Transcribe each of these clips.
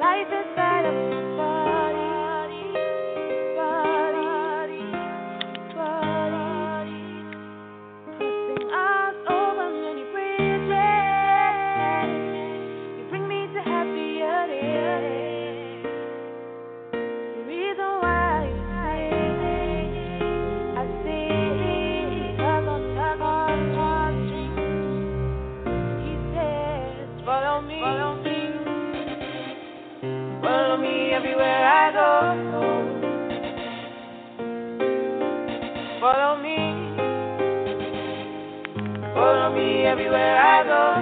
life inside of everywhere I go.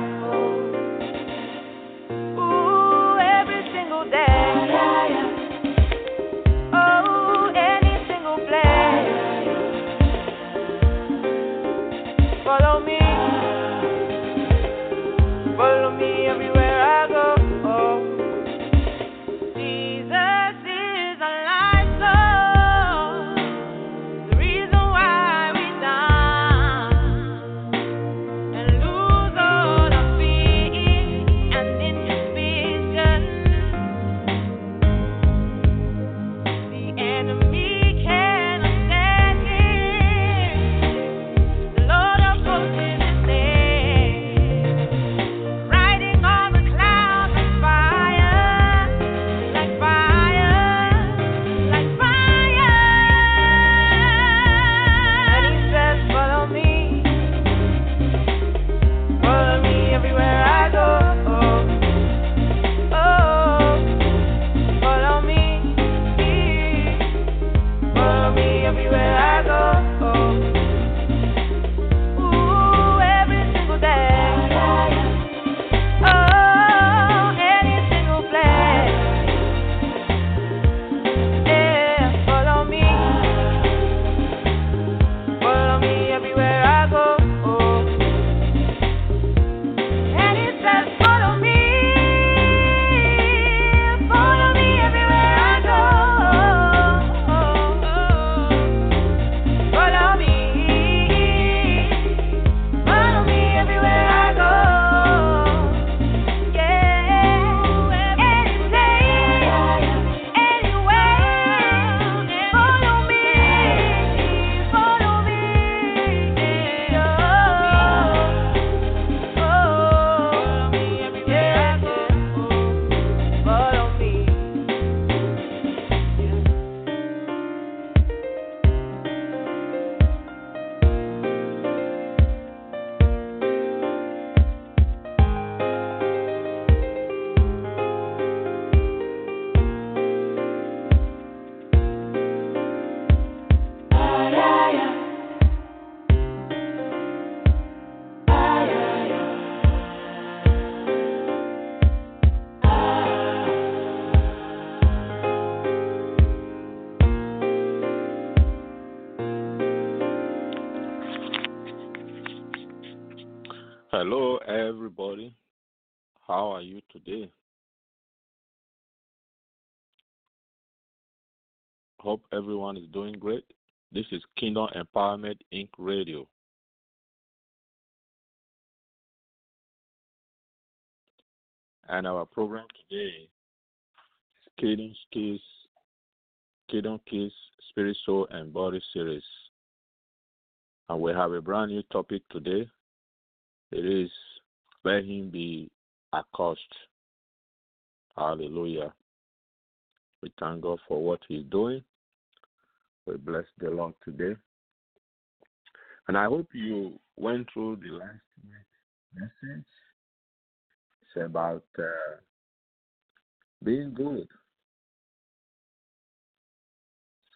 Everybody. How are you today? Hope everyone is doing great. This is Kingdom Empowerment Inc. Radio. And our program today is Kingdom Keys, Kingdom Keys Spirit, Soul, and Body series. And we have a brand new topic today. It is let him be accursed. Hallelujah. We thank God for what He's doing. We bless the Lord today. And I hope you went through the last message. It's about uh, being good.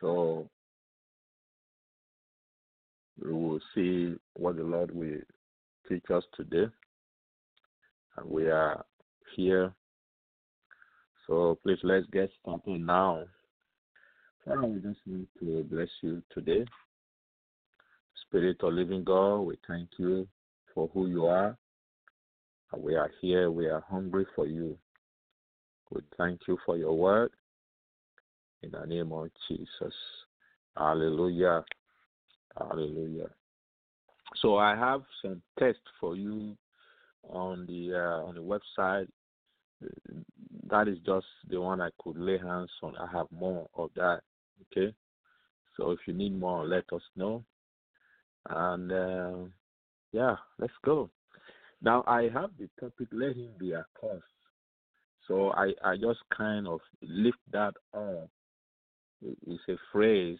So we will see what the Lord will teach us today. And we are here. So please let's get started now. Father, we just need to bless you today. Spirit of living God, we thank you for who you are. We are here, we are hungry for you. We thank you for your word. In the name of Jesus. Hallelujah. Hallelujah. So I have some tests for you on the uh, on the website. That is just the one I could lay hands on. I have more of that. Okay. So if you need more, let us know. And uh, yeah, let's go. Now I have the topic. Let him be accursed. So I I just kind of lift that up. It's a phrase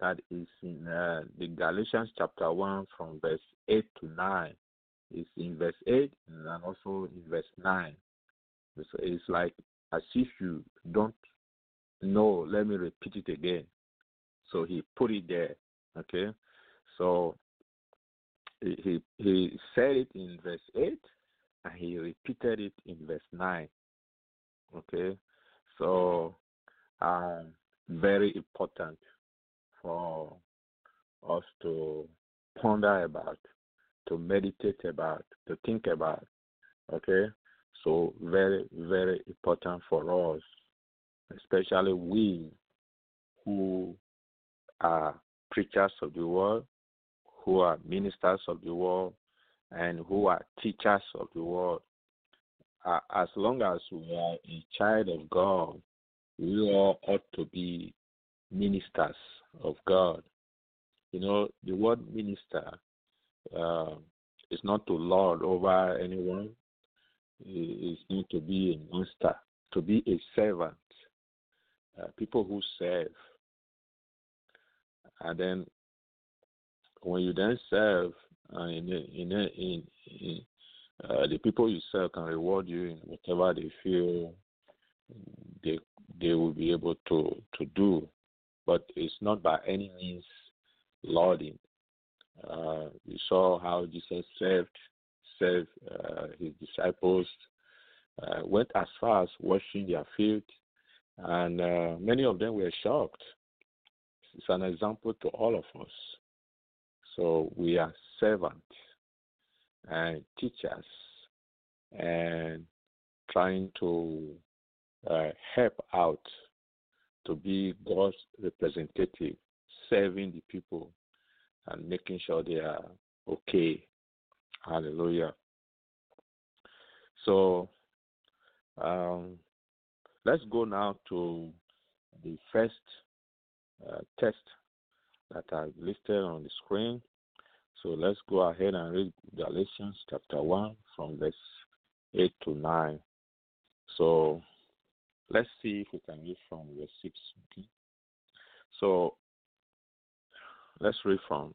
that is in uh, the Galatians chapter 1 from verse 8 to 9. It's in verse 8 and also in verse 9. It's, it's like as if you don't know, let me repeat it again. So he put it there. Okay? So he, he, said it in verse 8 and he repeated it in verse 9. Okay? So, um, very important for us to ponder about, to meditate about, to think about. Okay? So, very, very important for us, especially we who are preachers of the word, who are ministers of the word, and who are teachers of the word. Uh, as long as we are a child of God, we all ought to be ministers of God. You know, the word minister uh, is not to lord over anyone. It's not to be a master, to be a servant. Uh, people who serve. And then when you then serve, uh, in, in, in, in uh, the people you serve can reward you in whatever they feel they they will be able to to do but it's not by any means lauding. Uh, we saw how Jesus served served uh, his disciples, uh, went as far as washing their feet, and uh, many of them were shocked. It's an example to all of us. So we are servants and teachers and trying to uh, help out to be God's representative, serving the people and making sure they are okay. Hallelujah. So um, let's go now to the first uh, test that I listed on the screen. So let's go ahead and read Galatians chapter 1 from verse 8 to 9. So Let's see if we can read from verse 6. Okay. So let's read from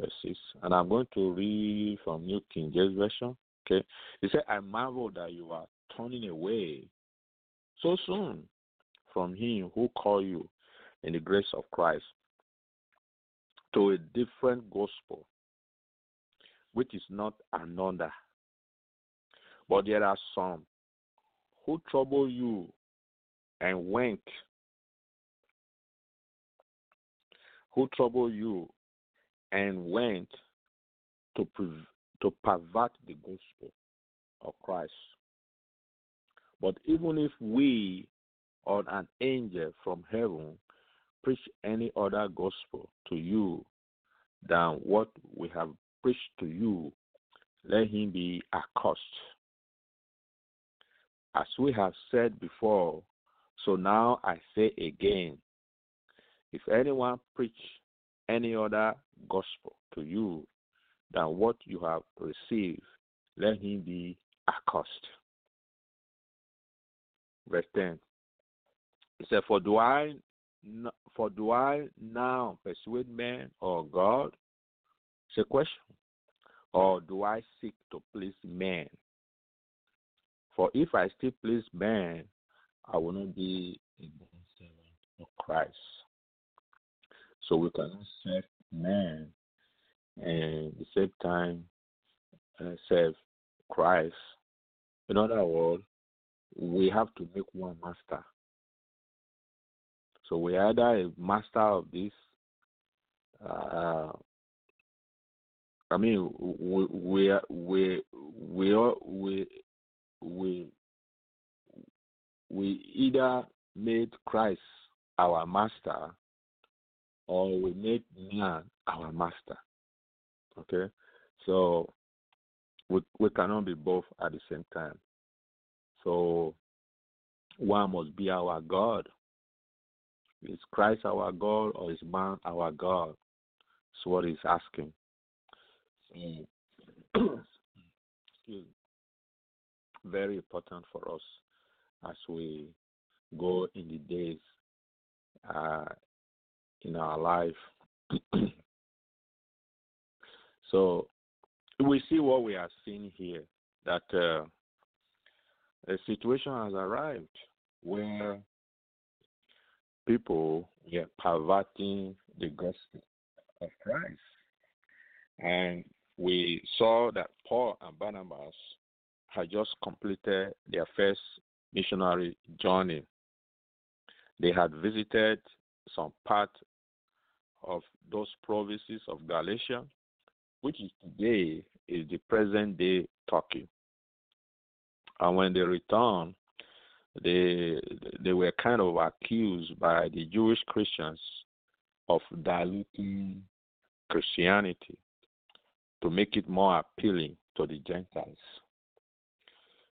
verse 6. And I'm going to read from New King James Version. Okay. He said, I marvel that you are turning away so soon from him who called you in the grace of Christ to a different gospel, which is not another. But there are some who trouble you and went who troubled you and went to to pervert the gospel of Christ. But even if we or an angel from heaven preach any other gospel to you than what we have preached to you, let him be accursed. As we have said before, so now I say again, if anyone preach any other gospel to you than what you have received, let him be accursed. Verse 10. He said, For do I for do I now persuade men or God? It's a question. Or do I seek to please men? For if I still please men, I will not be a servant of Christ. So we cannot serve man and the same time uh, serve Christ. In other words, we have to make one master. So we are either a master of this. Uh, I mean, we we we we we we we either made Christ our master or we made man our master. Okay, so we we cannot be both at the same time. So one must be our God. Is Christ our God or is man our God? That's what he's asking. So. Very important for us as we go in the days uh, in our life. so we see what we are seeing here that uh, a situation has arrived where people were perverting the gospel of Christ. And we saw that Paul and Barnabas had just completed their first missionary journey. They had visited some part of those provinces of Galatia, which is today is the present day Turkey. And when they returned, they they were kind of accused by the Jewish Christians of diluting Christianity to make it more appealing to the Gentiles.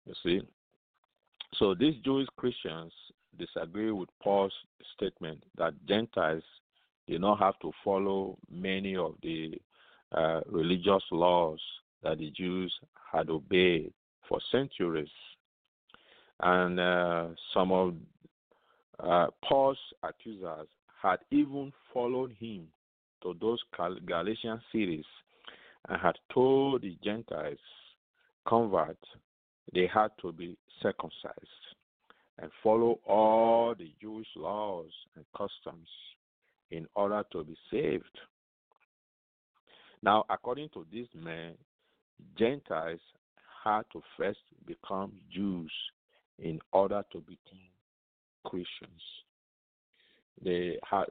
You see? So these Jewish Christians disagree with Paul's statement that Gentiles do not have to follow many of the uh, religious laws that the Jews had obeyed for centuries. And uh, some of uh, Paul's accusers had even followed him to those Gal- Galatian cities and had told the Gentiles converts they had to be circumcised and follow all the Jewish laws and customs in order to be saved. Now, according to this man, Gentiles had to first become Jews in order to become Christians. They had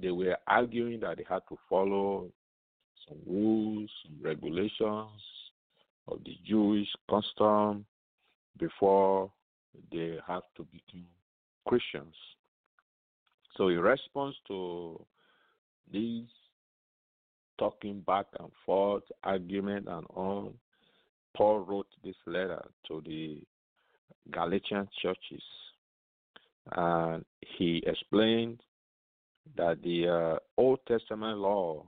they were arguing that they had to follow some rules, some regulations of the Jewish custom before they have to become Christians. So, in response to these talking back and forth, argument and all, Paul wrote this letter to the Galatian churches, and he explained that the uh, Old Testament law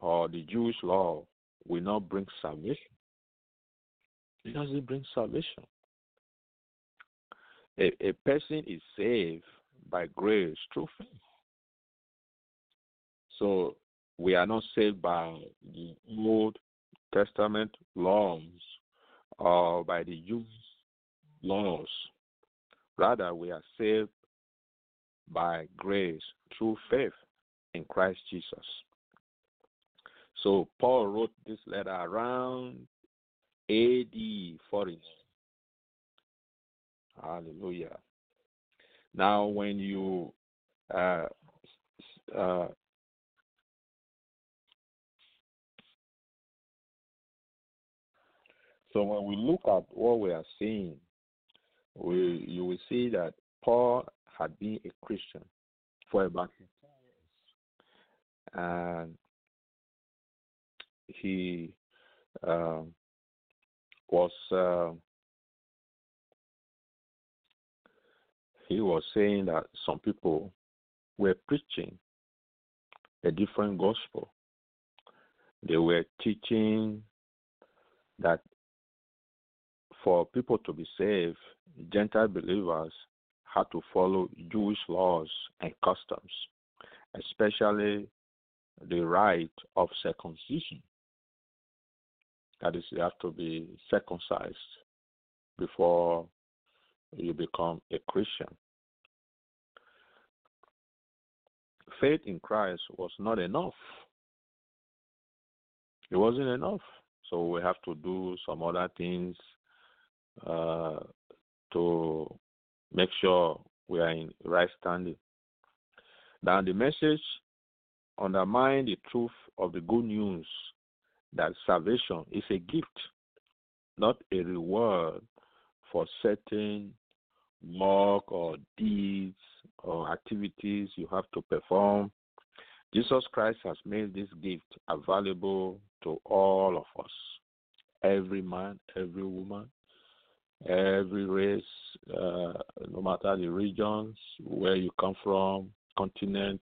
or the Jewish law will not bring salvation. It doesn't bring salvation. A, a person is saved by grace through faith. So we are not saved by the Old Testament laws or by the Jewish laws. Rather, we are saved by grace through faith in Christ Jesus. So Paul wrote this letter around AD 49. Hallelujah. Now, when you uh, uh, so when we look at what we are seeing, we you will see that Paul had been a Christian for about 15 years, and he uh, was uh, he was saying that some people were preaching a different gospel. They were teaching that for people to be saved, Gentile believers had to follow Jewish laws and customs, especially the rite of circumcision. That is, they have to be circumcised before you become a Christian. faith in Christ was not enough. It wasn't enough. So we have to do some other things uh, to make sure we are in right standing. Now, the message undermine the truth of the good news that salvation is a gift, not a reward for certain work or deeds or activities you have to perform. Jesus Christ has made this gift available to all of us every man, every woman, every race, uh, no matter the regions, where you come from, continent,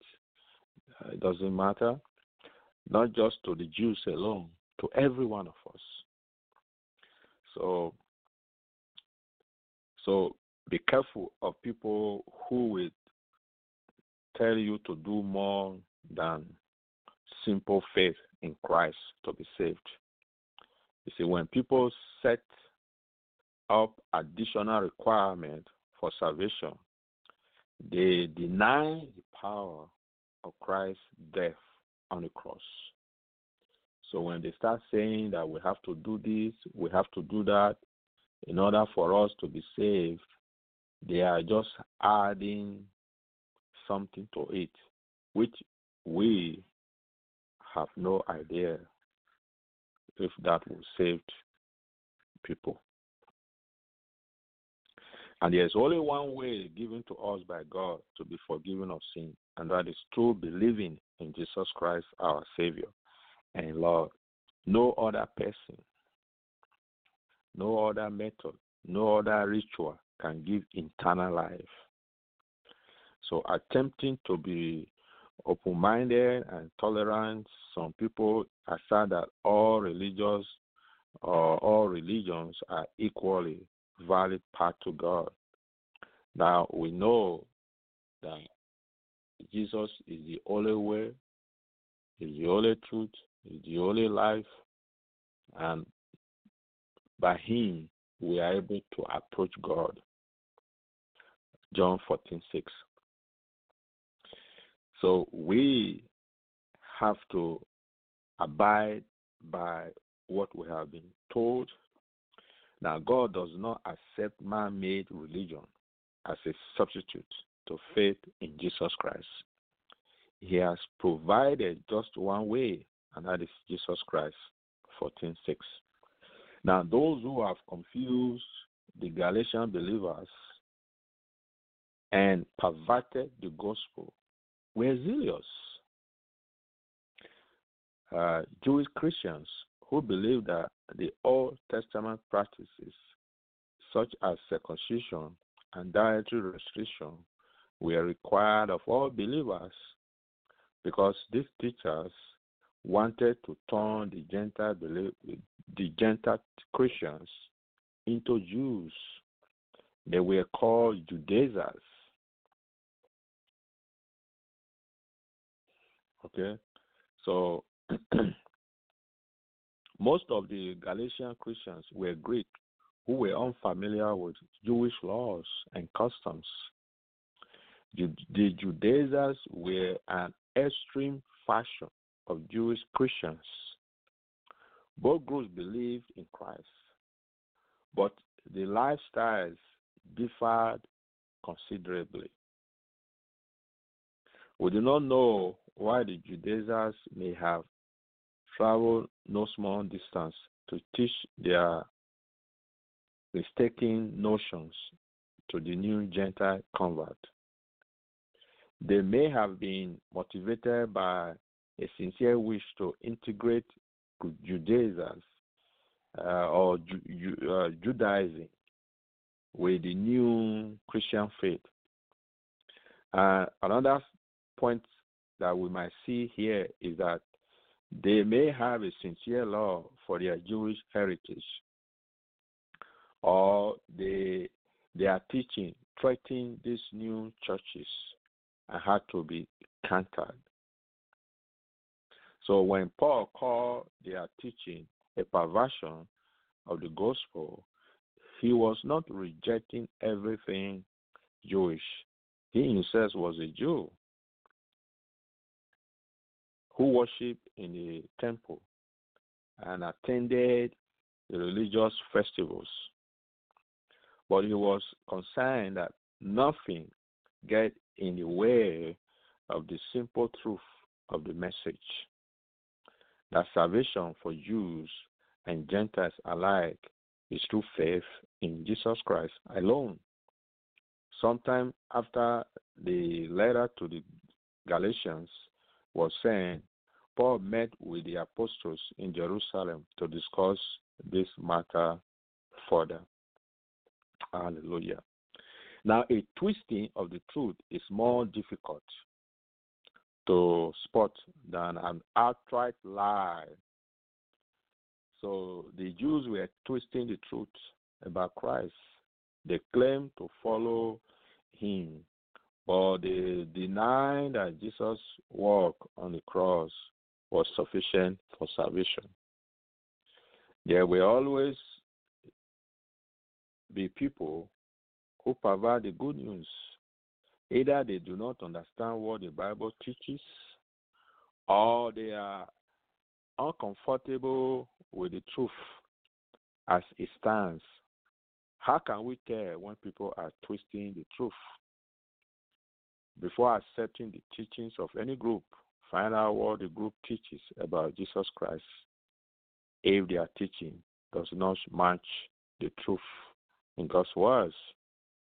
uh, it doesn't matter. Not just to the Jews alone, to every one of us. So, so be careful of people who will tell you to do more than simple faith in Christ to be saved. You see, when people set up additional requirement for salvation, they deny the power of Christ's death on the cross. So when they start saying that we have to do this, we have to do that in order for us to be saved, they are just adding something to it, which we have no idea if that will save people. And there's only one way given to us by God to be forgiven of sin, and that is through believing in Jesus Christ, our Savior and Lord. No other person, no other method, no other ritual can give internal life. So, attempting to be open minded and tolerant, some people assert that all religions or uh, all religions are equally valid path to God. Now we know that Jesus is the only way, is the only truth, is the only life, and by Him we are able to approach God. John 14 6. So we have to abide by what we have been told. Now, God does not accept man made religion as a substitute to faith in Jesus Christ. He has provided just one way, and that is Jesus Christ. 14:6. Now, those who have confused the Galatian believers and perverted the gospel were zealous. Uh, Jewish Christians who believed that the Old Testament practices, such as circumcision and dietary restriction, were required of all believers because these teachers wanted to turn the Gentile the Gentile Christians into Jews. They were called Judaizers. Okay, so most of the Galatian Christians were Greek who were unfamiliar with Jewish laws and customs. The Judaizers were an extreme faction of Jewish Christians. Both groups believed in Christ, but the lifestyles differed considerably. We do not know why the Judaizers may have traveled no small distance to teach their mistaken notions to the new Gentile convert. They may have been motivated by a sincere wish to integrate Judaism uh, or Ju- uh, Judaizing with the new Christian faith. Uh, another point that we might see here is that they may have a sincere love for their Jewish heritage, or they they are teaching, threatening these new churches and had to be countered. So when Paul called their teaching a perversion of the gospel, he was not rejecting everything Jewish. He himself was a Jew. who worshiped in the temple and attended the religious festivals. But he was concerned that nothing get in the way of the simple truth of the message that salvation for Jews and Gentiles alike is through faith in Jesus Christ alone. Sometime after the letter to the Galatians was sent, Paul met with the apostles in Jerusalem to discuss this matter further. Hallelujah. Now, a twisting of the truth is more difficult to spot than an outright lie. So the Jews were twisting the truth about Christ. They claimed to follow him, but they denied that Jesus' work on the cross was sufficient for salvation. There will always be people who provide the good news. Either they do not understand what the Bible teaches, or they are uncomfortable with the truth as it stands. How can we tell when people are twisting the truth? Before accepting the teachings of any group, find out what the group teaches about Jesus Christ. If their teaching does not match the truth in God's words,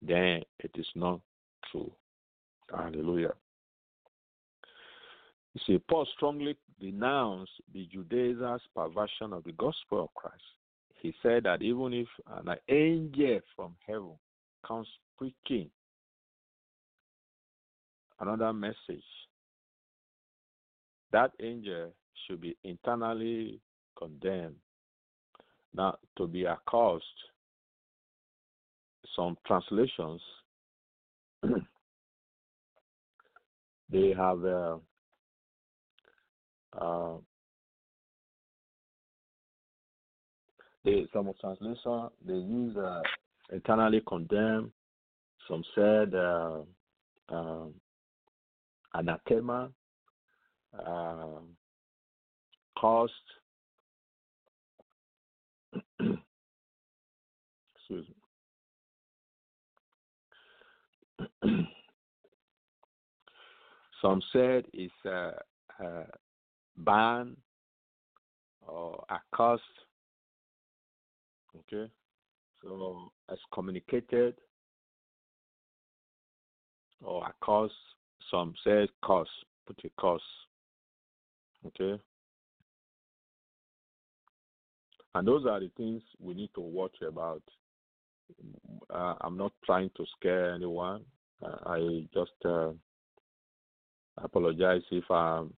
then it is not Hallelujah. You see, Paul strongly denounced the Judaizers' perversion of the gospel of Christ. He said that even if an angel from heaven comes preaching another message, that angel should be internally condemned, not to be accursed. Some translations they have uh, uh, they some translation they use uh, internally condemn. Some said uh, um, anathema, uh, cost. Excuse me. Some said it's a, a ban or accursed. Okay, so excommunicated or accursed. Some said curse, put a curse. Okay, and those are the things we need to watch about. Uh, I'm not trying to scare anyone. Uh, I just uh, apologize if I'm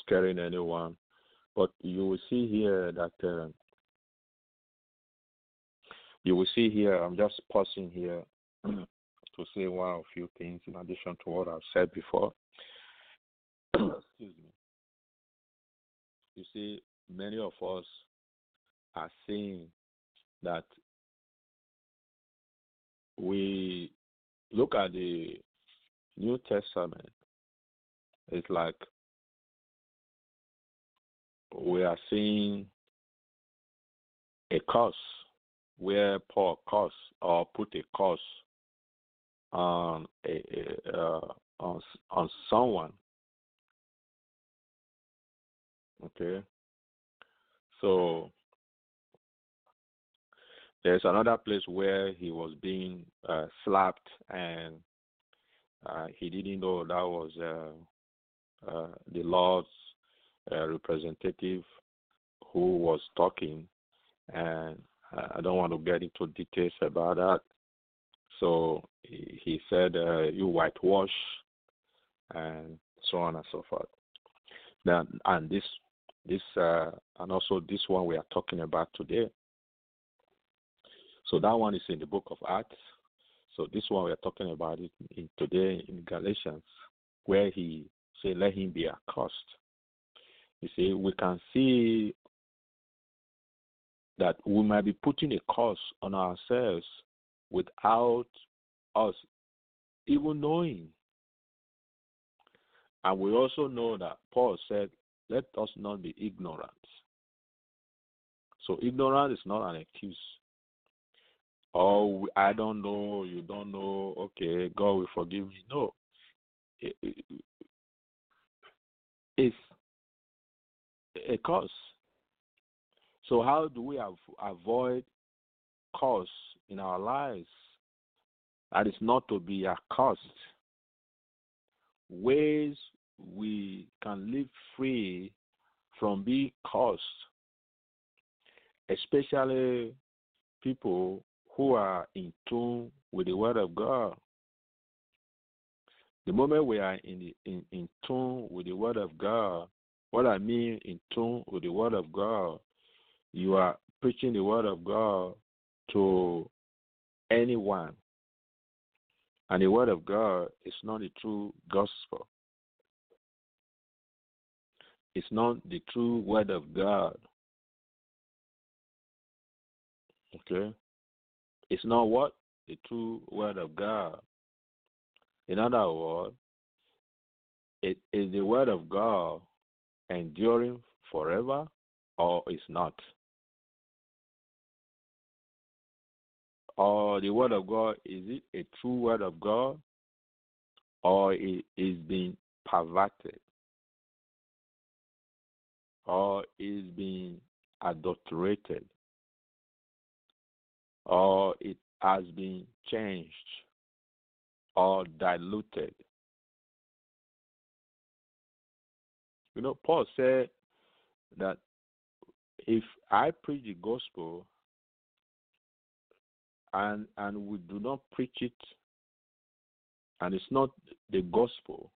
scaring anyone, but you will see here that uh, you will see here. I'm just pausing here to say one or few things in addition to what I've said before. Excuse me. You see, many of us are saying that we look at the New Testament it's like we are seeing a curse where Paul curse or put a curse on a, a uh, on on someone. Okay, so there's another place where he was being uh, slapped and uh, he didn't know that was uh, the Lord's uh, representative who was talking, and I don't want to get into details about that. So he, said, uh, "You whitewash," and so on and so forth. Now, and this, this, uh, and also this one we are talking about today. So that one is in the book of Acts. So this one we are talking about it in, today in Galatians, where he say, let him be accursed. You see, we can see that we might be putting a curse on ourselves without us even knowing. And we also know that Paul said, let us not be ignorant. So ignorance is not an excuse. Oh, I don't know, you don't know, okay, God will forgive me. No. It, a curse. So how do we av- avoid curse in our lives? That is not to be accursed. Ways we can live free from being cursed, especially people who are in tune with the Word of God. The moment we are in, the, in, in tune with the Word of God, what I mean in tune with the Word of God, you are preaching the Word of God to anyone. And the Word of God is not the true gospel. It's not the true Word of God. Okay? It's not what? The true Word of God. In other words, it is the Word of God enduring forever or is not? Or the Word of God, is it a true Word of God? Or it is being perverted? Or is being adulterated? Or it has been changed or diluted. You know, Paul said that if I preach the gospel and and we do not preach it and it's not the gospel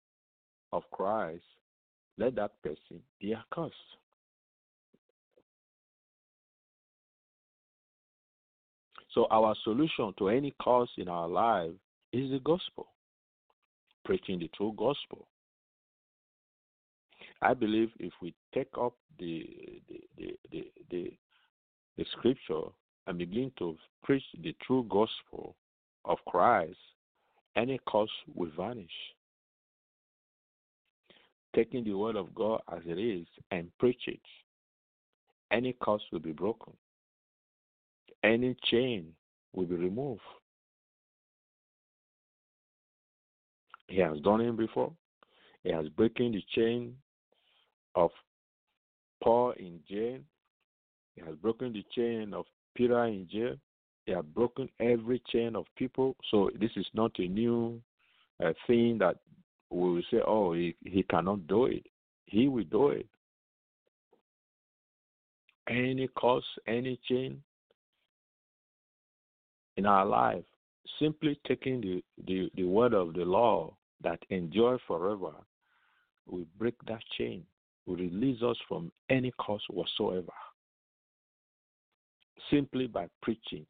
of Christ, let that person be accursed. So our solution to any cause in our life is the gospel, preaching the true gospel. I believe if we take up the the the the, the, scripture and begin to preach the true gospel of Christ, any cause will vanish. Taking the word of God as it is and preach it, any cause will be broken. Any chain will be removed. He has done it before. He has broken the chain of Paul in jail. He has broken the chain of Peter in jail. He has broken every chain of people. So this is not a new uh, thing that we will say, oh, he, he cannot do it. He will do it. Any cause, any chain in our life, simply taking the, the, the word of the law that endure forever will break that chain will release us from any cause whatsoever. Simply by preaching,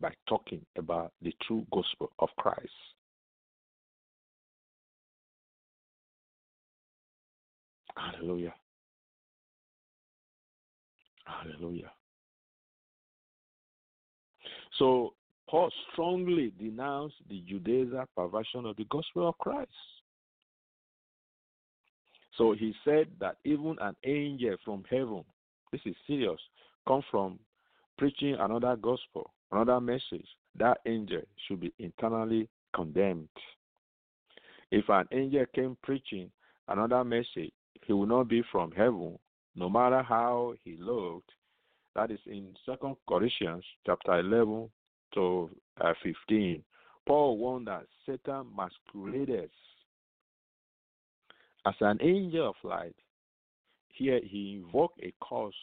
by talking about the true gospel of Christ. Hallelujah. Hallelujah. So Paul strongly denounced the Judaizer perversion of the gospel of Christ. So he said that even an angel from heaven, this is serious, come from preaching another gospel, another message, that angel should be internally condemned. If an angel came preaching another message, he will not be from heaven, no matter how he looked. That is in Second Corinthians chapter eleven to uh, fifteen. Paul warned that Satan masquerades as an angel of light. Here he invoked a curse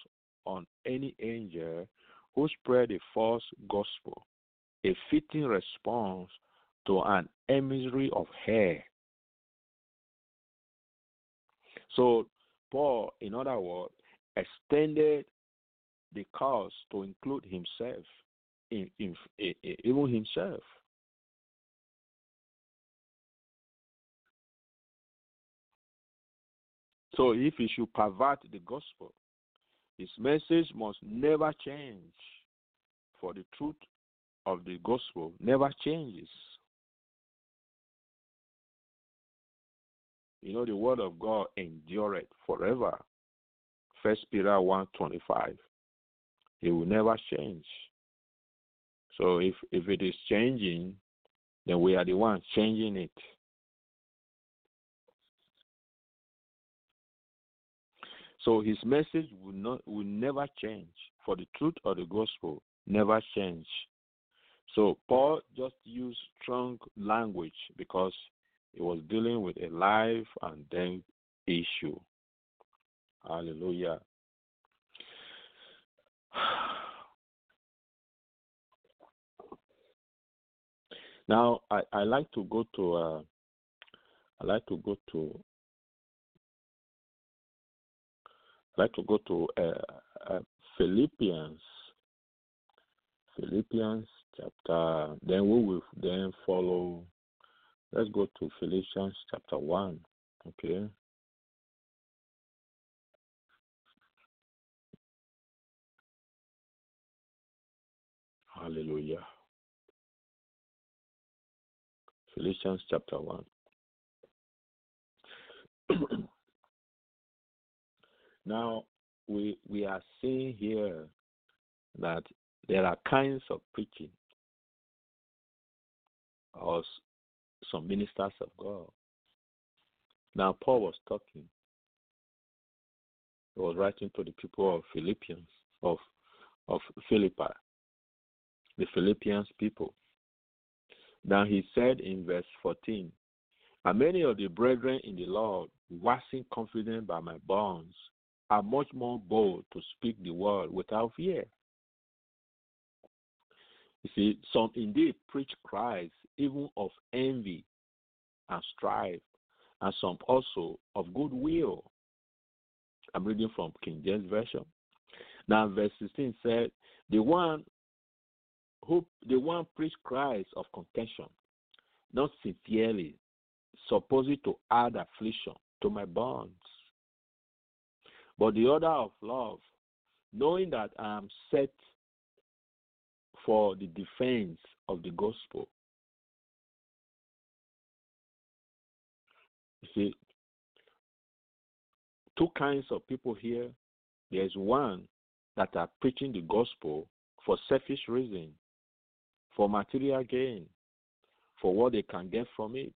on any angel who spread a false gospel, a fitting response to an emissary of hair. So Paul, in other words, extended the curse to include himself, in, in, in, himself. So if he should pervert the gospel, his message must never change, for the truth of the gospel never changes. You know, the word of God endureth forever. First Peter one twenty five. It will never change. So if if it is changing, then we are the ones changing it. So his message will not will never change. For the truth of the gospel never change. So Paul just used strong language because he was dealing with a life and death issue. Hallelujah. Now I, I like to go to uh, I like to go to I like to go to uh, uh, Philippians. Philippians chapter then we will then follow. Let's go to Philippians chapter one okay? Hallelujah. Philippians chapter 1. now, we, we are seeing here that there are kinds of preaching or some ministers of God. Now, Paul was talking. He was writing to the people of Philippians, of, of Philippi, the Philippians people. Now he said in verse 14, And many of the brethren in the Lord, waxing confident by my bonds, are much more bold to speak the word without fear. You see, some indeed preach Christ even of envy and strife, and some also of goodwill. I'm reading from King James Version. Now, verse 16 said, The one who the one preach Christ of contention, not sincerely, supposing to add affliction to my bonds. But the other of love, knowing that I am set for the defense of the gospel. You see, two kinds of people here. There's one that are preaching the gospel for selfish reasons for material gain, for what they can get from it.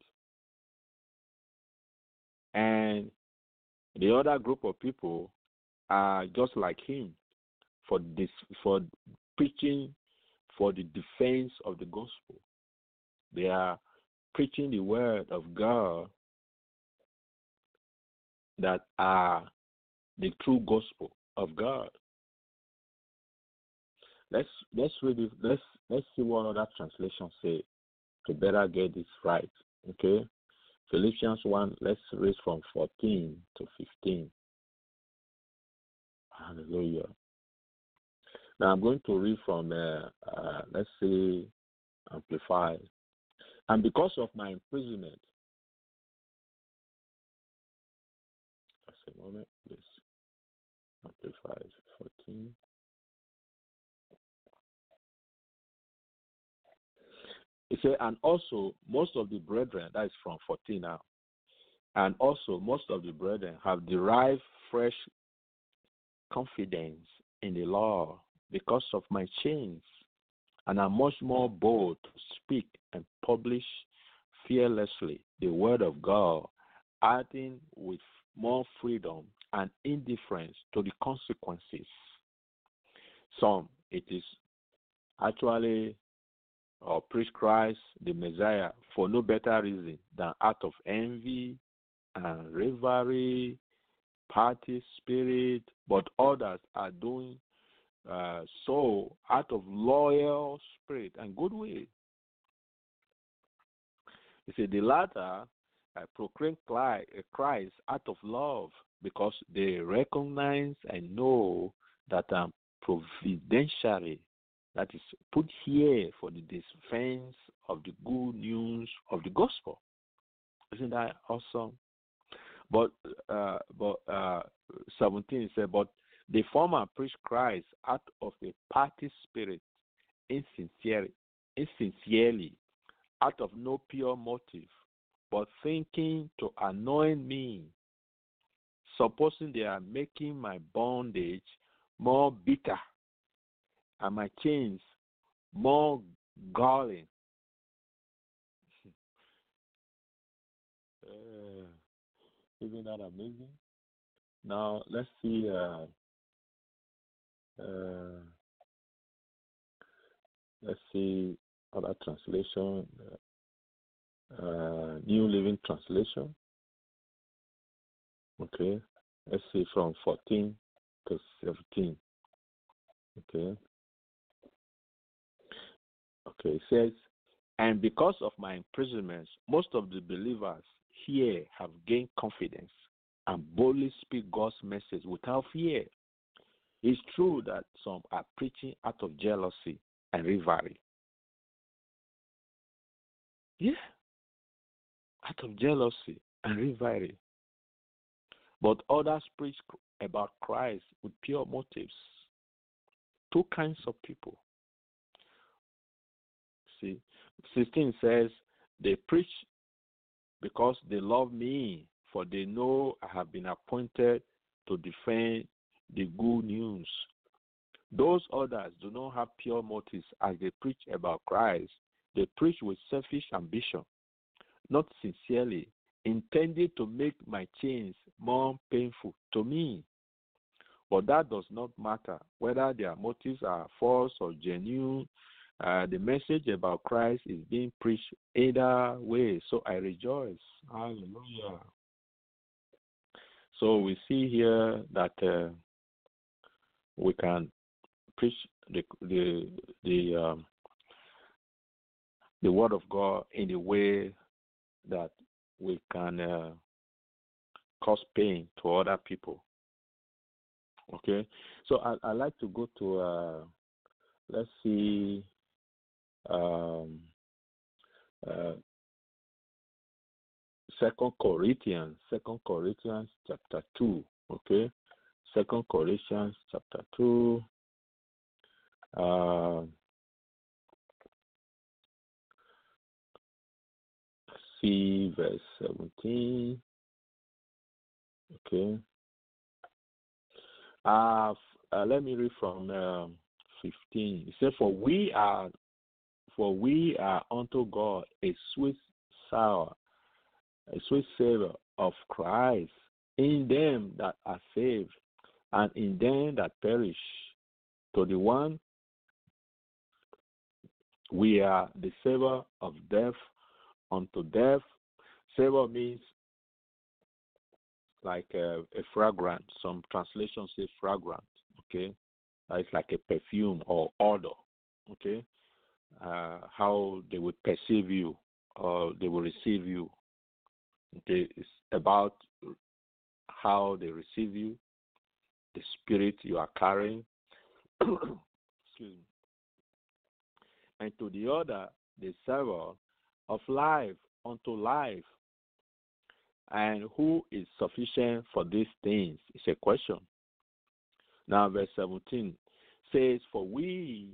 And the other group of people are just like him for this for preaching for the defense of the gospel. They are preaching the word of God that are the true gospel of God. Let's let's read it. Let's let's see what other translations say to better get this right. Okay, Philippians one. Let's read from fourteen to fifteen. Hallelujah. Now I'm going to read from uh, uh, let's say Amplified. And because of my imprisonment, just a moment, please. Amplified 14. He said, and also most of the brethren, that is from 14 now, and also most of the brethren have derived fresh confidence in the law because of my chains, and are much more bold to speak and publish fearlessly the word of God, adding with more freedom and indifference to the consequences. Some, it is actually or preach Christ, the Messiah, for no better reason than out of envy and rivalry, party spirit, but others are doing uh, so out of loyal spirit and goodwill. You see, the latter uh, proclaim Christ out of love because they recognize and know that I'm providentially that is put here for the defense of the good news of the gospel. Isn't that awesome? But uh, but uh, 17 said, but the former preach Christ out of a party spirit, insincerely, insincerely, out of no pure motive, but thinking to annoy me. supposing they are making my bondage more bitter and my chains more galling. Uh, isn't that amazing? Now let's see. Uh, uh, let's see other translation. Uh, New Living Translation. Okay, let's see from 14 to 17. Okay. Okay, it says, and because of my imprisonments, most of the believers here have gained confidence and boldly speak God's message without fear. It's true that some are preaching out of jealousy and rivalry. Yeah, out of jealousy and rivalry. But others preach about Christ with pure motives. Two kinds of people. See, 16 says, They preach because they love me, for they know I have been appointed to defend the good news. Those others do not have pure motives as they preach about Christ. They preach with selfish ambition, not sincerely, intended to make my chains more painful to me. But that does not matter whether their motives are false or genuine. Uh, the message about Christ is being preached either way, so I rejoice. Hallelujah. So we see here that uh, we can preach the the the um, the word of God in a way that we can uh, cause pain to other people. Okay, so I I like to go to uh, let's see um, uh, Second Corinthians, Second Corinthians chapter two. Okay, Second Corinthians chapter two. Uh, see verse seventeen. Okay. Uh, uh, let me read from um, 15. It says, "For we are, for we are unto God a sweet sour, a sweet savor of Christ in them that are saved, and in them that perish. To the one, we are the savor of death unto death. Savor means like a, a fragrant. Some translations say fragrant. Okay, it's like a perfume or odor. Okay, uh, how they would perceive you or they will receive you. It's about how they receive you, the spirit you are carrying. Excuse me. And to the other, the savor of life unto life. And who is sufficient for these things? It's a question. Now, verse 17 says, For we,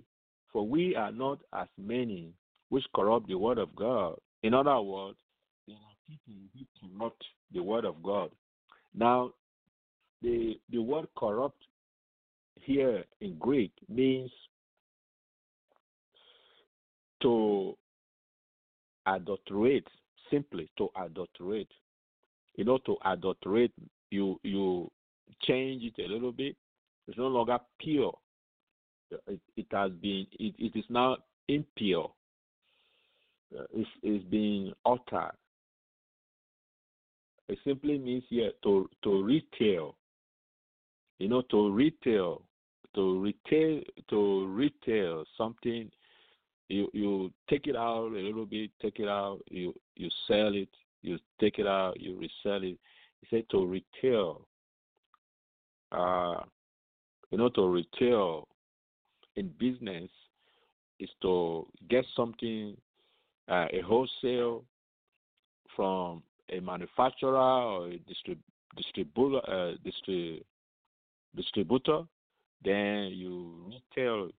for we are not as many which corrupt the word of God. In other words, there are people who corrupt the word of God. Now, the the word corrupt here in Greek means to adulterate, simply to adulterate. You know, to adulterate, you you change it a little bit. It's no longer pure. It, it has been. It, it is now impure. Uh, it's, being altered. It simply means here to to retail. You know, to retail, to retail, to retail something you you take it out a little bit, take it out, you you sell it, you take it out, you resell it. He said to retail. Uh, you know, to retail in business is to get something, uh, a wholesale from a manufacturer or a distrib- distributor, uh, distrib- distributor, then you retail it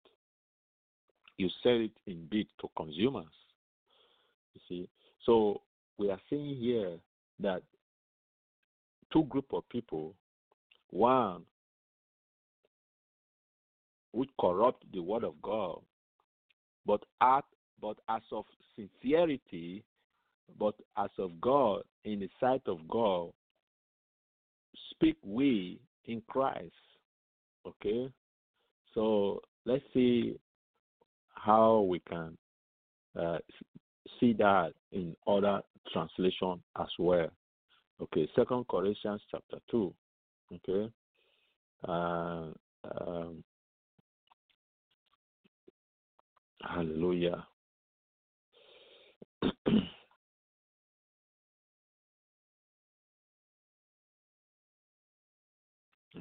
you sell it in big to consumers. You see, so we are seeing here that two group of people one which corrupt the word of God, but but as of sincerity, but as of God in the sight of God, speak we in Christ. Okay, so let's see how we can uh, see that in other translation as well. Okay, Second Corinthians chapter two. Okay, uh, um, Hallelujah.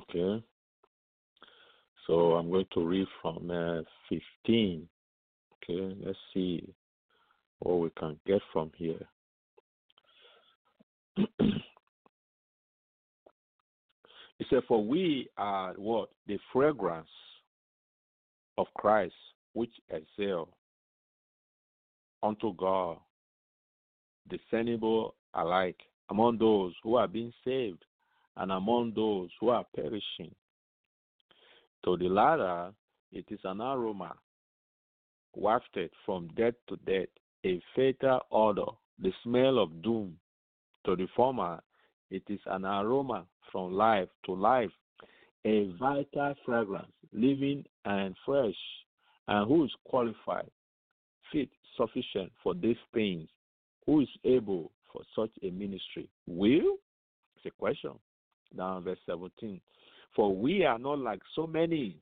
okay. So I'm going to read from uh, 15. Okay, let's see what we can get from here. He said, For we are what? The fragrance of Christ, which excel unto God, discernible alike among those who are being saved and among those who are perishing. To the latter, it is an aroma wafted from death to death, a fatal odor, the smell of doom. To the former, it is an aroma from life to life, a vital fragrance, living and fresh. And who is qualified, fit, sufficient for these things? Who is able for such a ministry? Will? It's a question. Now, verse 17. For we are not like so many,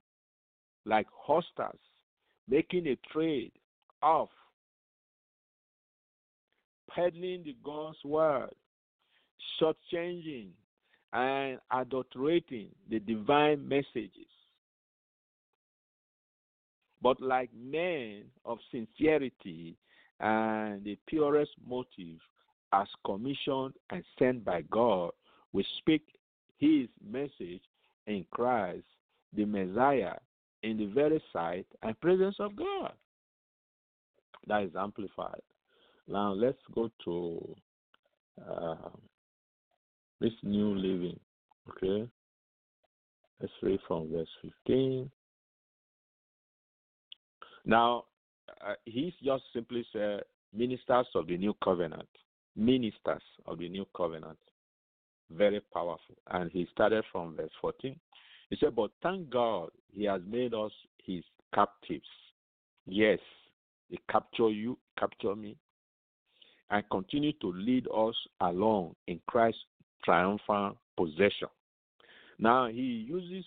like hostas, making a trade of peddling the God's word, shortchanging and adulterating the divine messages. But like men of sincerity and the purest motive, as commissioned and sent by God, we speak his message in Christ, the Messiah, in the very sight and presence of God. That is amplified. Now let's go to uh, this new living. Okay. Let's read from verse 15. Now, uh, he's just simply said ministers of the new covenant. Ministers of the new covenant. Very powerful. And he started from verse 14. He said, But thank God he has made us his captives. Yes, he capture you, capture me, and continue to lead us along in Christ's triumphant possession. Now he uses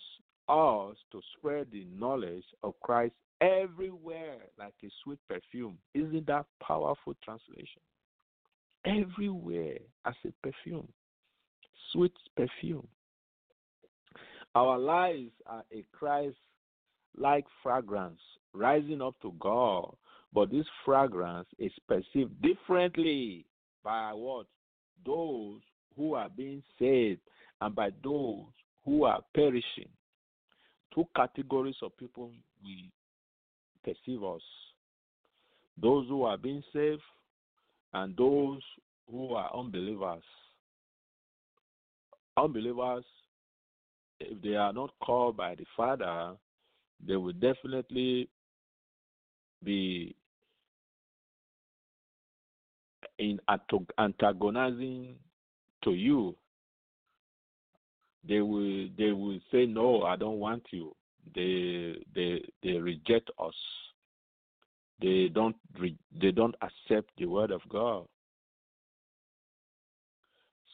us to spread the knowledge of Christ everywhere like a sweet perfume. Isn't that powerful translation? Everywhere as a perfume, sweet perfume. Our lives are a Christ like fragrance rising up to God, but this fragrance is perceived differently by what? Those who are being saved and by those who are perishing. Two categories of people we perceive us. Those who are being saved and those who are unbelievers. Unbelievers, if they are not called by the Father, they will definitely be in antagonizing to you. They will they will say no i don't want you they they they reject us. They don't re, they don't accept the word of god.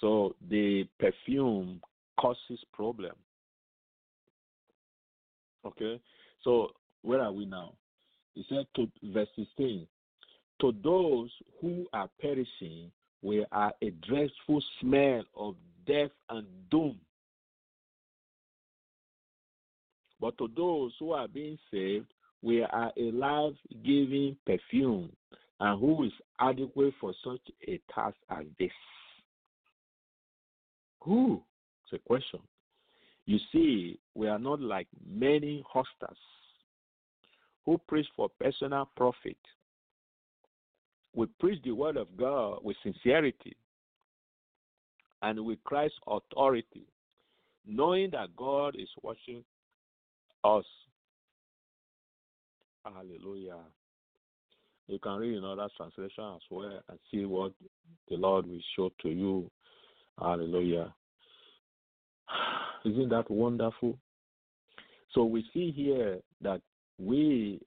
So the perfume causes problem. Okay? So where are we now? He said to verse 16 to those who are perishing we are a dreadful smell of death and doom. But to those who are being saved, we are a life giving perfume, and who is adequate for such a task as this? Who? It's a question. You see, we are not like many hosters who preach for personal profit we preach the word of God with sincerity and with Christ's authority, knowing that God is watching us. Hallelujah. You can read another translation as well and see what the Lord will show to you. Hallelujah. Isn't that wonderful? So we see here that we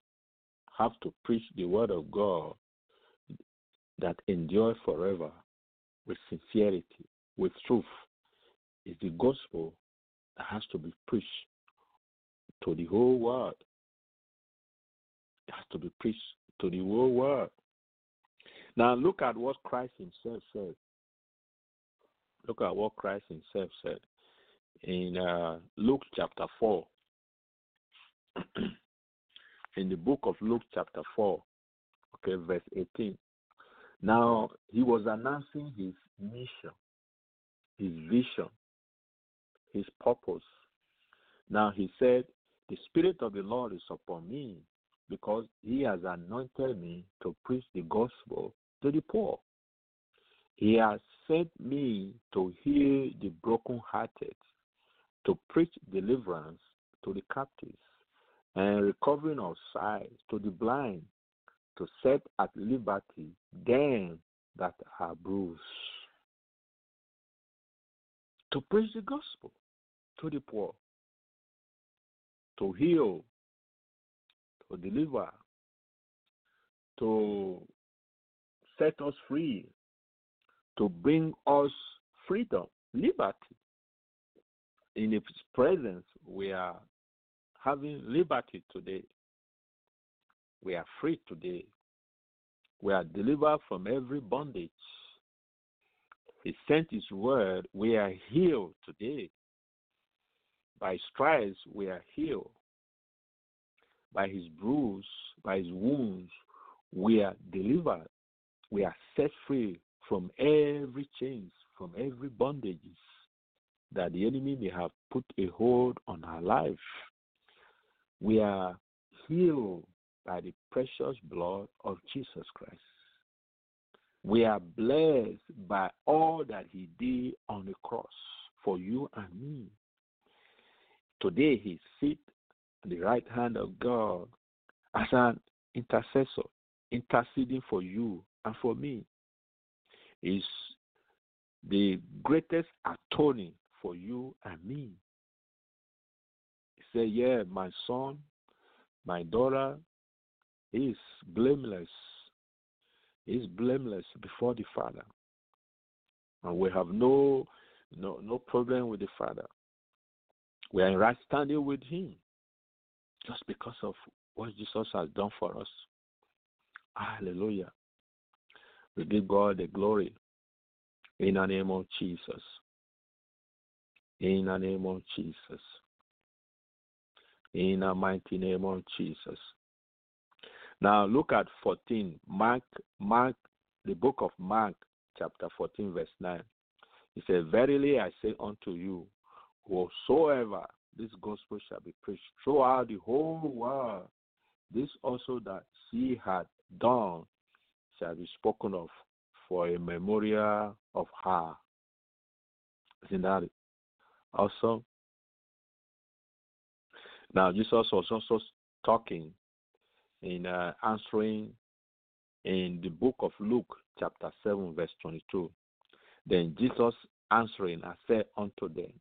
have to preach the word of God that endures forever with sincerity, with truth. It's the gospel that has to be preached to the whole world. It has to be preached to the whole world. Now look at what Christ himself said. Look at what Christ himself said in uh, Luke chapter 4. in the book of Luke chapter 4, okay, verse 18. Now, he was announcing his mission, his vision, his purpose. Now, he said, The Spirit of the Lord is upon me because he has anointed me to preach the gospel to the poor. He has sent me to heal the brokenhearted, to preach deliverance to the captives, and recovering of sight to the blind, to set at liberty them that are bruised, to preach the gospel to the poor, to heal, to deliver, to set us free, to bring us freedom, liberty. In His presence, we are having liberty today. We are free today. We are delivered from every bondage. He sent His word. We are healed today. By his stripes, we are healed. By His bruise, by His wounds, we are delivered. We are set free from every chains, from every bondages that the enemy may have put a hold on our life. We are healed by the precious blood of Jesus Christ. We are blessed by all that He did on the cross for you and me. Today, He sits at the right hand of God as an intercessor, interceding for you and for me. Is the greatest attorney for you and me. He said, Yeah, my son, my daughter is blameless. Is blameless before the Father. And we have no no no problem with the Father. We are in right standing with Him just because of what Jesus has done for us. Hallelujah. We give God the glory in the name of Jesus. In the name of Jesus. In the mighty name of Jesus. Now look at 14. Mark, Mark, the book of Mark, chapter 14, verse 9. He said, Verily I say unto you, whosoever this gospel shall be preached throughout the whole world, this also that she had done shall be spoken of for a memorial of her. Isn't that awesome? Now, Jesus was also talking in uh, answering in the book of Luke, chapter 7, verse 22. Then Jesus answering, I said unto them,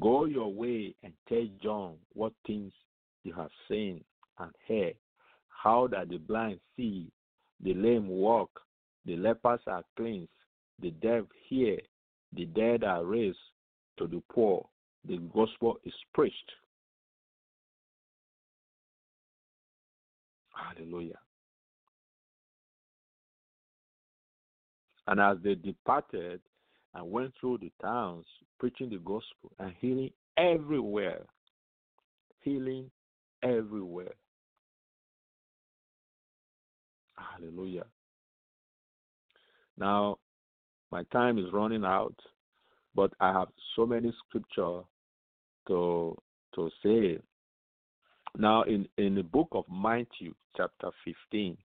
Go your way and tell John what things you have seen and heard, how that the blind see, the lame walk, the lepers are cleansed, the deaf hear, the dead are raised to the poor, the gospel is preached. Hallelujah. And as they departed and went through the towns preaching the gospel and healing everywhere, healing everywhere. Hallelujah. Now, my time is running out, but I have so many scripture to to say. Now, in in the book of Matthew, chapter fifteen,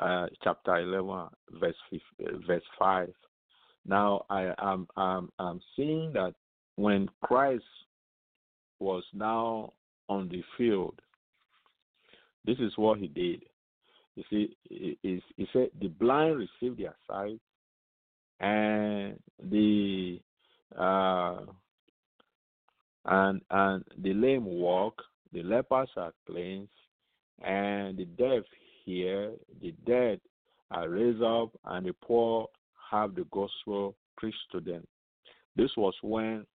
uh, chapter eleven, verse 5, verse five. Now, I am I'm, I'm seeing that when Christ was now on the field, this is what he did. You see, he, he, said the blind received their sight, and the uh, and and the lame walk, the lepers are cleansed, and the deaf hear, the dead are raised up, and the poor have the gospel preached to them. This was when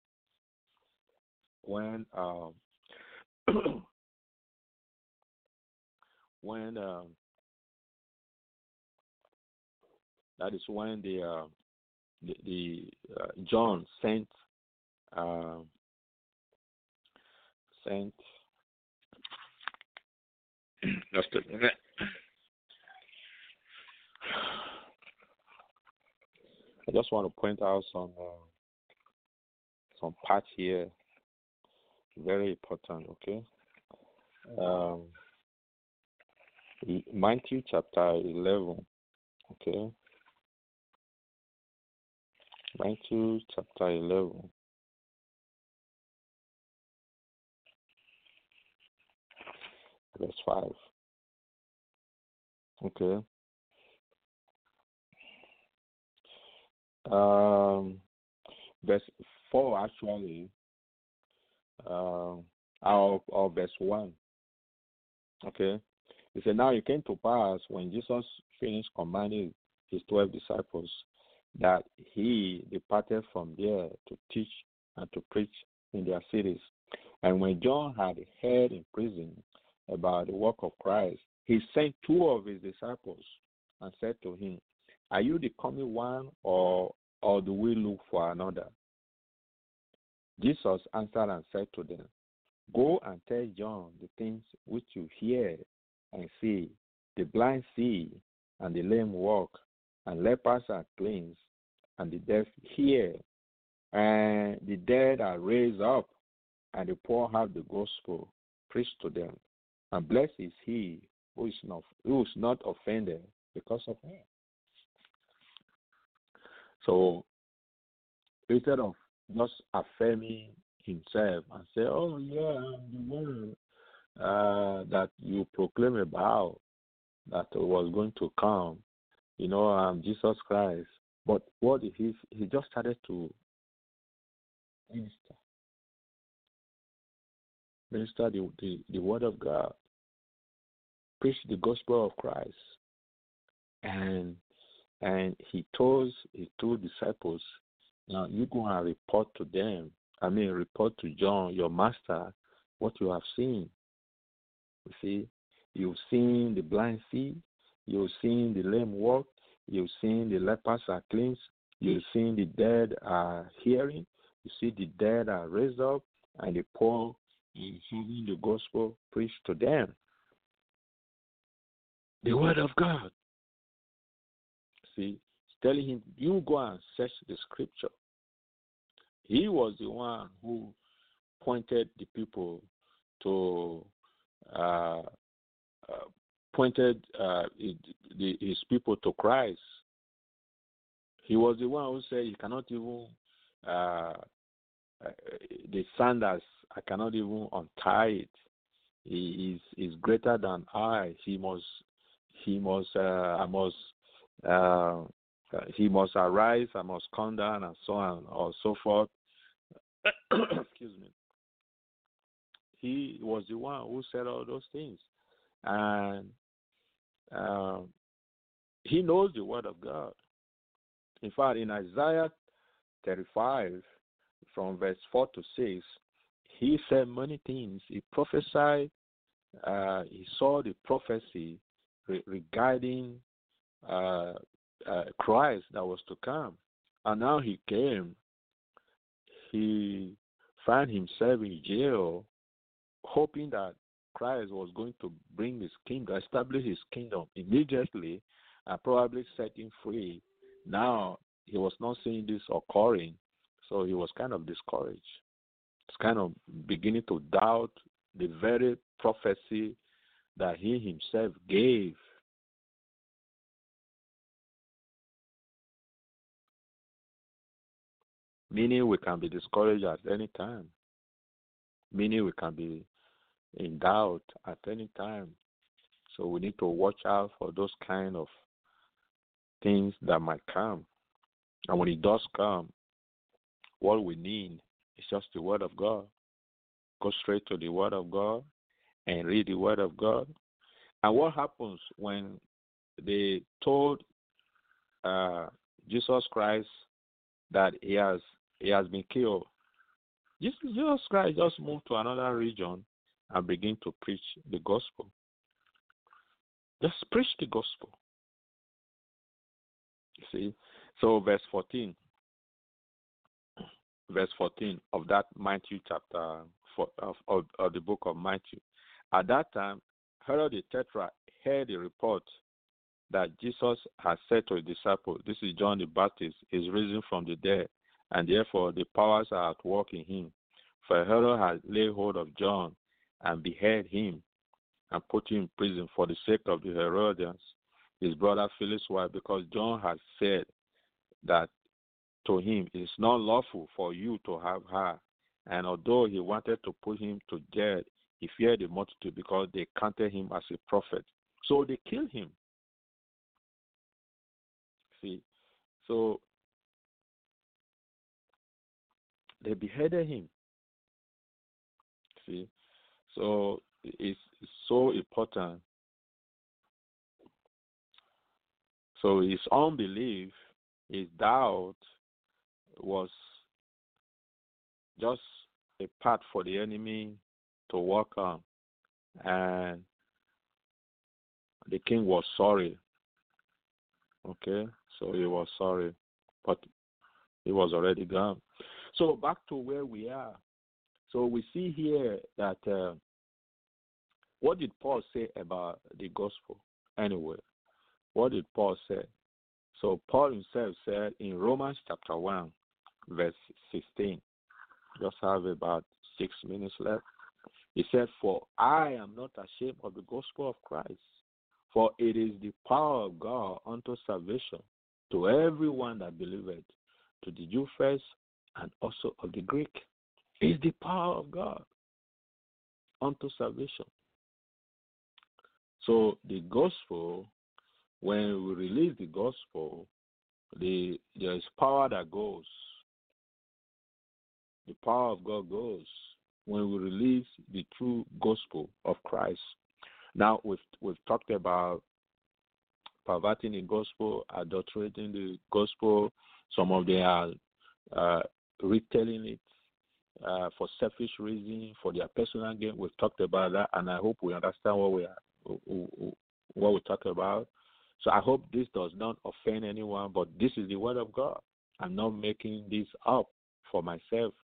when um, when um, that is when the uh, the, the uh, John sent uh, sent just a minute. I just want to point out some uh, some parts here, very important. Okay, um, Matthew chapter eleven. Okay, Matthew chapter eleven. Verse 5. Okay. Um, verse 4 actually, uh, our, our verse 1. Okay. He said, Now it came to pass when Jesus finished commanding his 12 disciples that he departed from there to teach and to preach in their cities. And when John had heard in prison about the work of Christ, he sent two of his disciples and said to him, Are you the coming one, or, or do we look for another? Jesus answered and said to them, Go and tell John the things which you hear and see. The blind see, and the lame walk, and lepers are cleansed, and the deaf hear, and the dead are raised up, and the poor have the gospel preached to them. And blessed is he who is not who is not offended because of him. So instead of just affirming himself and say, "Oh yeah, I'm the one uh, that you proclaim about that was going to come," you know, I'm Jesus Christ. But what if he he just started to minister, minister the, the, the word of God, preach the gospel of Christ, and and he told his two disciples, now you go and report to them. I mean, report to John, your master, what you have seen. You see, you've seen the blind see, you've seen the lame walk, you've seen the lepers are cleansed, you've seen the dead are hearing, you see the dead are raised up, and the poor is having the gospel preached to them. The word of God. Telling him, you go and search the scripture. He was the one who pointed the people to uh, uh, pointed uh, his people to Christ. He was the one who said, "You cannot even uh, the sandals. I cannot even untie it. He is is greater than I. He must he must uh, I must uh, he must arise. I must come down, and so on or so forth." Excuse me. He was the one who said all those things, and um, he knows the word of God. In fact, in Isaiah 35, from verse 4 to 6, he said many things. He prophesied, uh, he saw the prophecy re- regarding uh, uh, Christ that was to come. And now he came. He found himself in jail, hoping that Christ was going to bring his kingdom, establish his kingdom immediately, and probably set him free. Now he was not seeing this occurring, so he was kind of discouraged. He's kind of beginning to doubt the very prophecy that he himself gave. Meaning we can be discouraged at any time. Meaning we can be in doubt at any time. So we need to watch out for those kind of things that might come. And when it does come, what we need is just the Word of God. Go straight to the Word of God and read the Word of God. And what happens when they told uh, Jesus Christ that he has he has been killed? Jesus Christ just moved to another region and begin to preach the gospel. Just preach the gospel. See? So verse 14. Verse 14 of that Matthew chapter four, of, of, of the book of Matthew. At that time, Herod the Tetrarch heard the report that Jesus had said to his disciples, This is John the Baptist, is risen from the dead, and therefore the powers are at work in him. For Herod had laid hold of John and beheaded him and put him in prison for the sake of the Herodias, his brother Philip's wife, because John had said that to him, It is not lawful for you to have her. And although he wanted to put him to death, he feared the multitude because they counted him as a prophet. So they killed him. See, so they beheaded him. See, so it's so important. So his unbelief, his doubt was just a path for the enemy to work on. And the king was sorry. Okay, so he was sorry, but he was already gone. So back to where we are. So we see here that uh, what did Paul say about the gospel anyway? What did Paul say? So Paul himself said in Romans chapter 1, verse 16, just have about six minutes left. He said, For I am not ashamed of the gospel of Christ, for it is the power of God unto salvation to everyone that believeth, to the Jew first and also of the Greek. is the power of God unto salvation. So the gospel, when we release the gospel, the there is power that goes. The power of God goes when we release the true gospel of Christ. Now we've we've talked about perverting the gospel, adulterating the gospel. Some of them are uh, retelling it uh, for selfish reasons, for their personal gain. We've talked about that, and I hope we understand what we are what we talk about. So I hope this does not offend anyone, but this is the word of God. I'm not making this up for myself.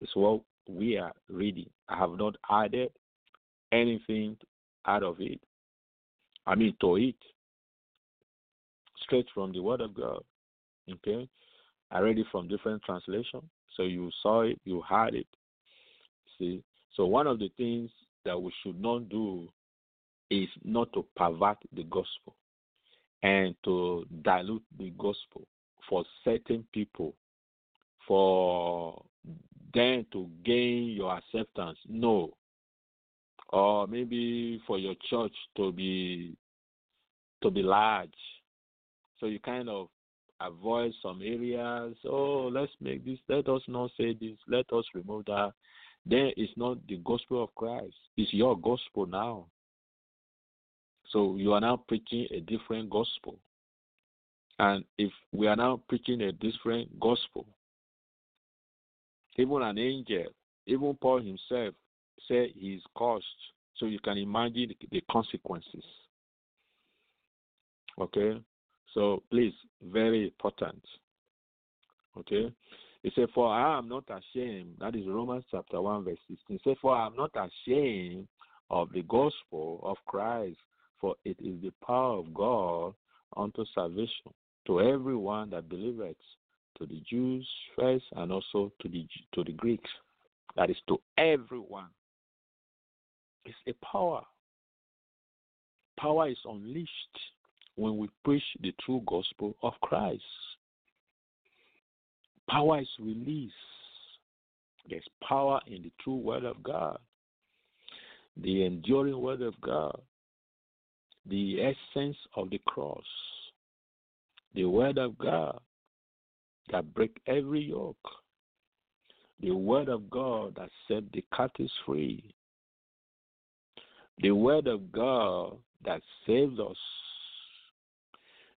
It's what we are reading. I have not added anything out of it. I mean to it. Straight from the word of God. Okay? I read it from different translation, So you saw it, you heard it. See? So one of the things that we should not do is not to pervert the gospel and to dilute the gospel for certain people for them to gain your acceptance no or maybe for your church to be to be large so you kind of avoid some areas oh let's make this let us not say this let us remove that then it's not the gospel of christ it's your gospel now so you are now preaching a different gospel. And if we are now preaching a different gospel, even an angel, even Paul himself said he is cursed. So you can imagine the consequences. Okay? So please, very important. Okay? He said, For I am not ashamed. That is Romans chapter 1, verse 16. He said, For I am not ashamed of the gospel of Christ, for it is the power of God unto salvation to everyone that believeth, to the Jews first, and also to the to the Greeks. That is to everyone. It's a power. Power is unleashed when we preach the true gospel of Christ. power is released. There's power in the true word of God, the enduring word of God, the essence of the cross, the word of God that break every yoke, the word of God that set the captives free, the word of God that saves us,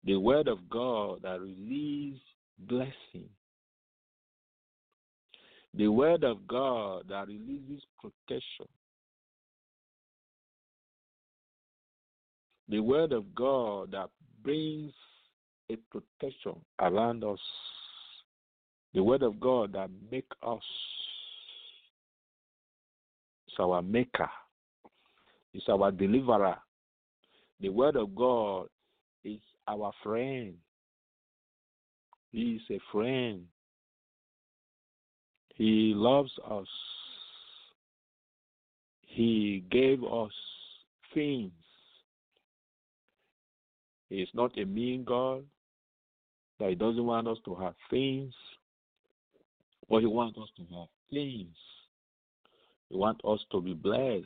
the word of God that releases blessing, the word of God that releases protection, the word of God that brings a protection around us, the word of God that makes us. Is our maker, is our deliverer. The word of God is our friend. He is a friend. He loves us. He gave us things. He is not a mean God that He doesn't want us to have things, but He wants us to have things. He wants us to be blessed.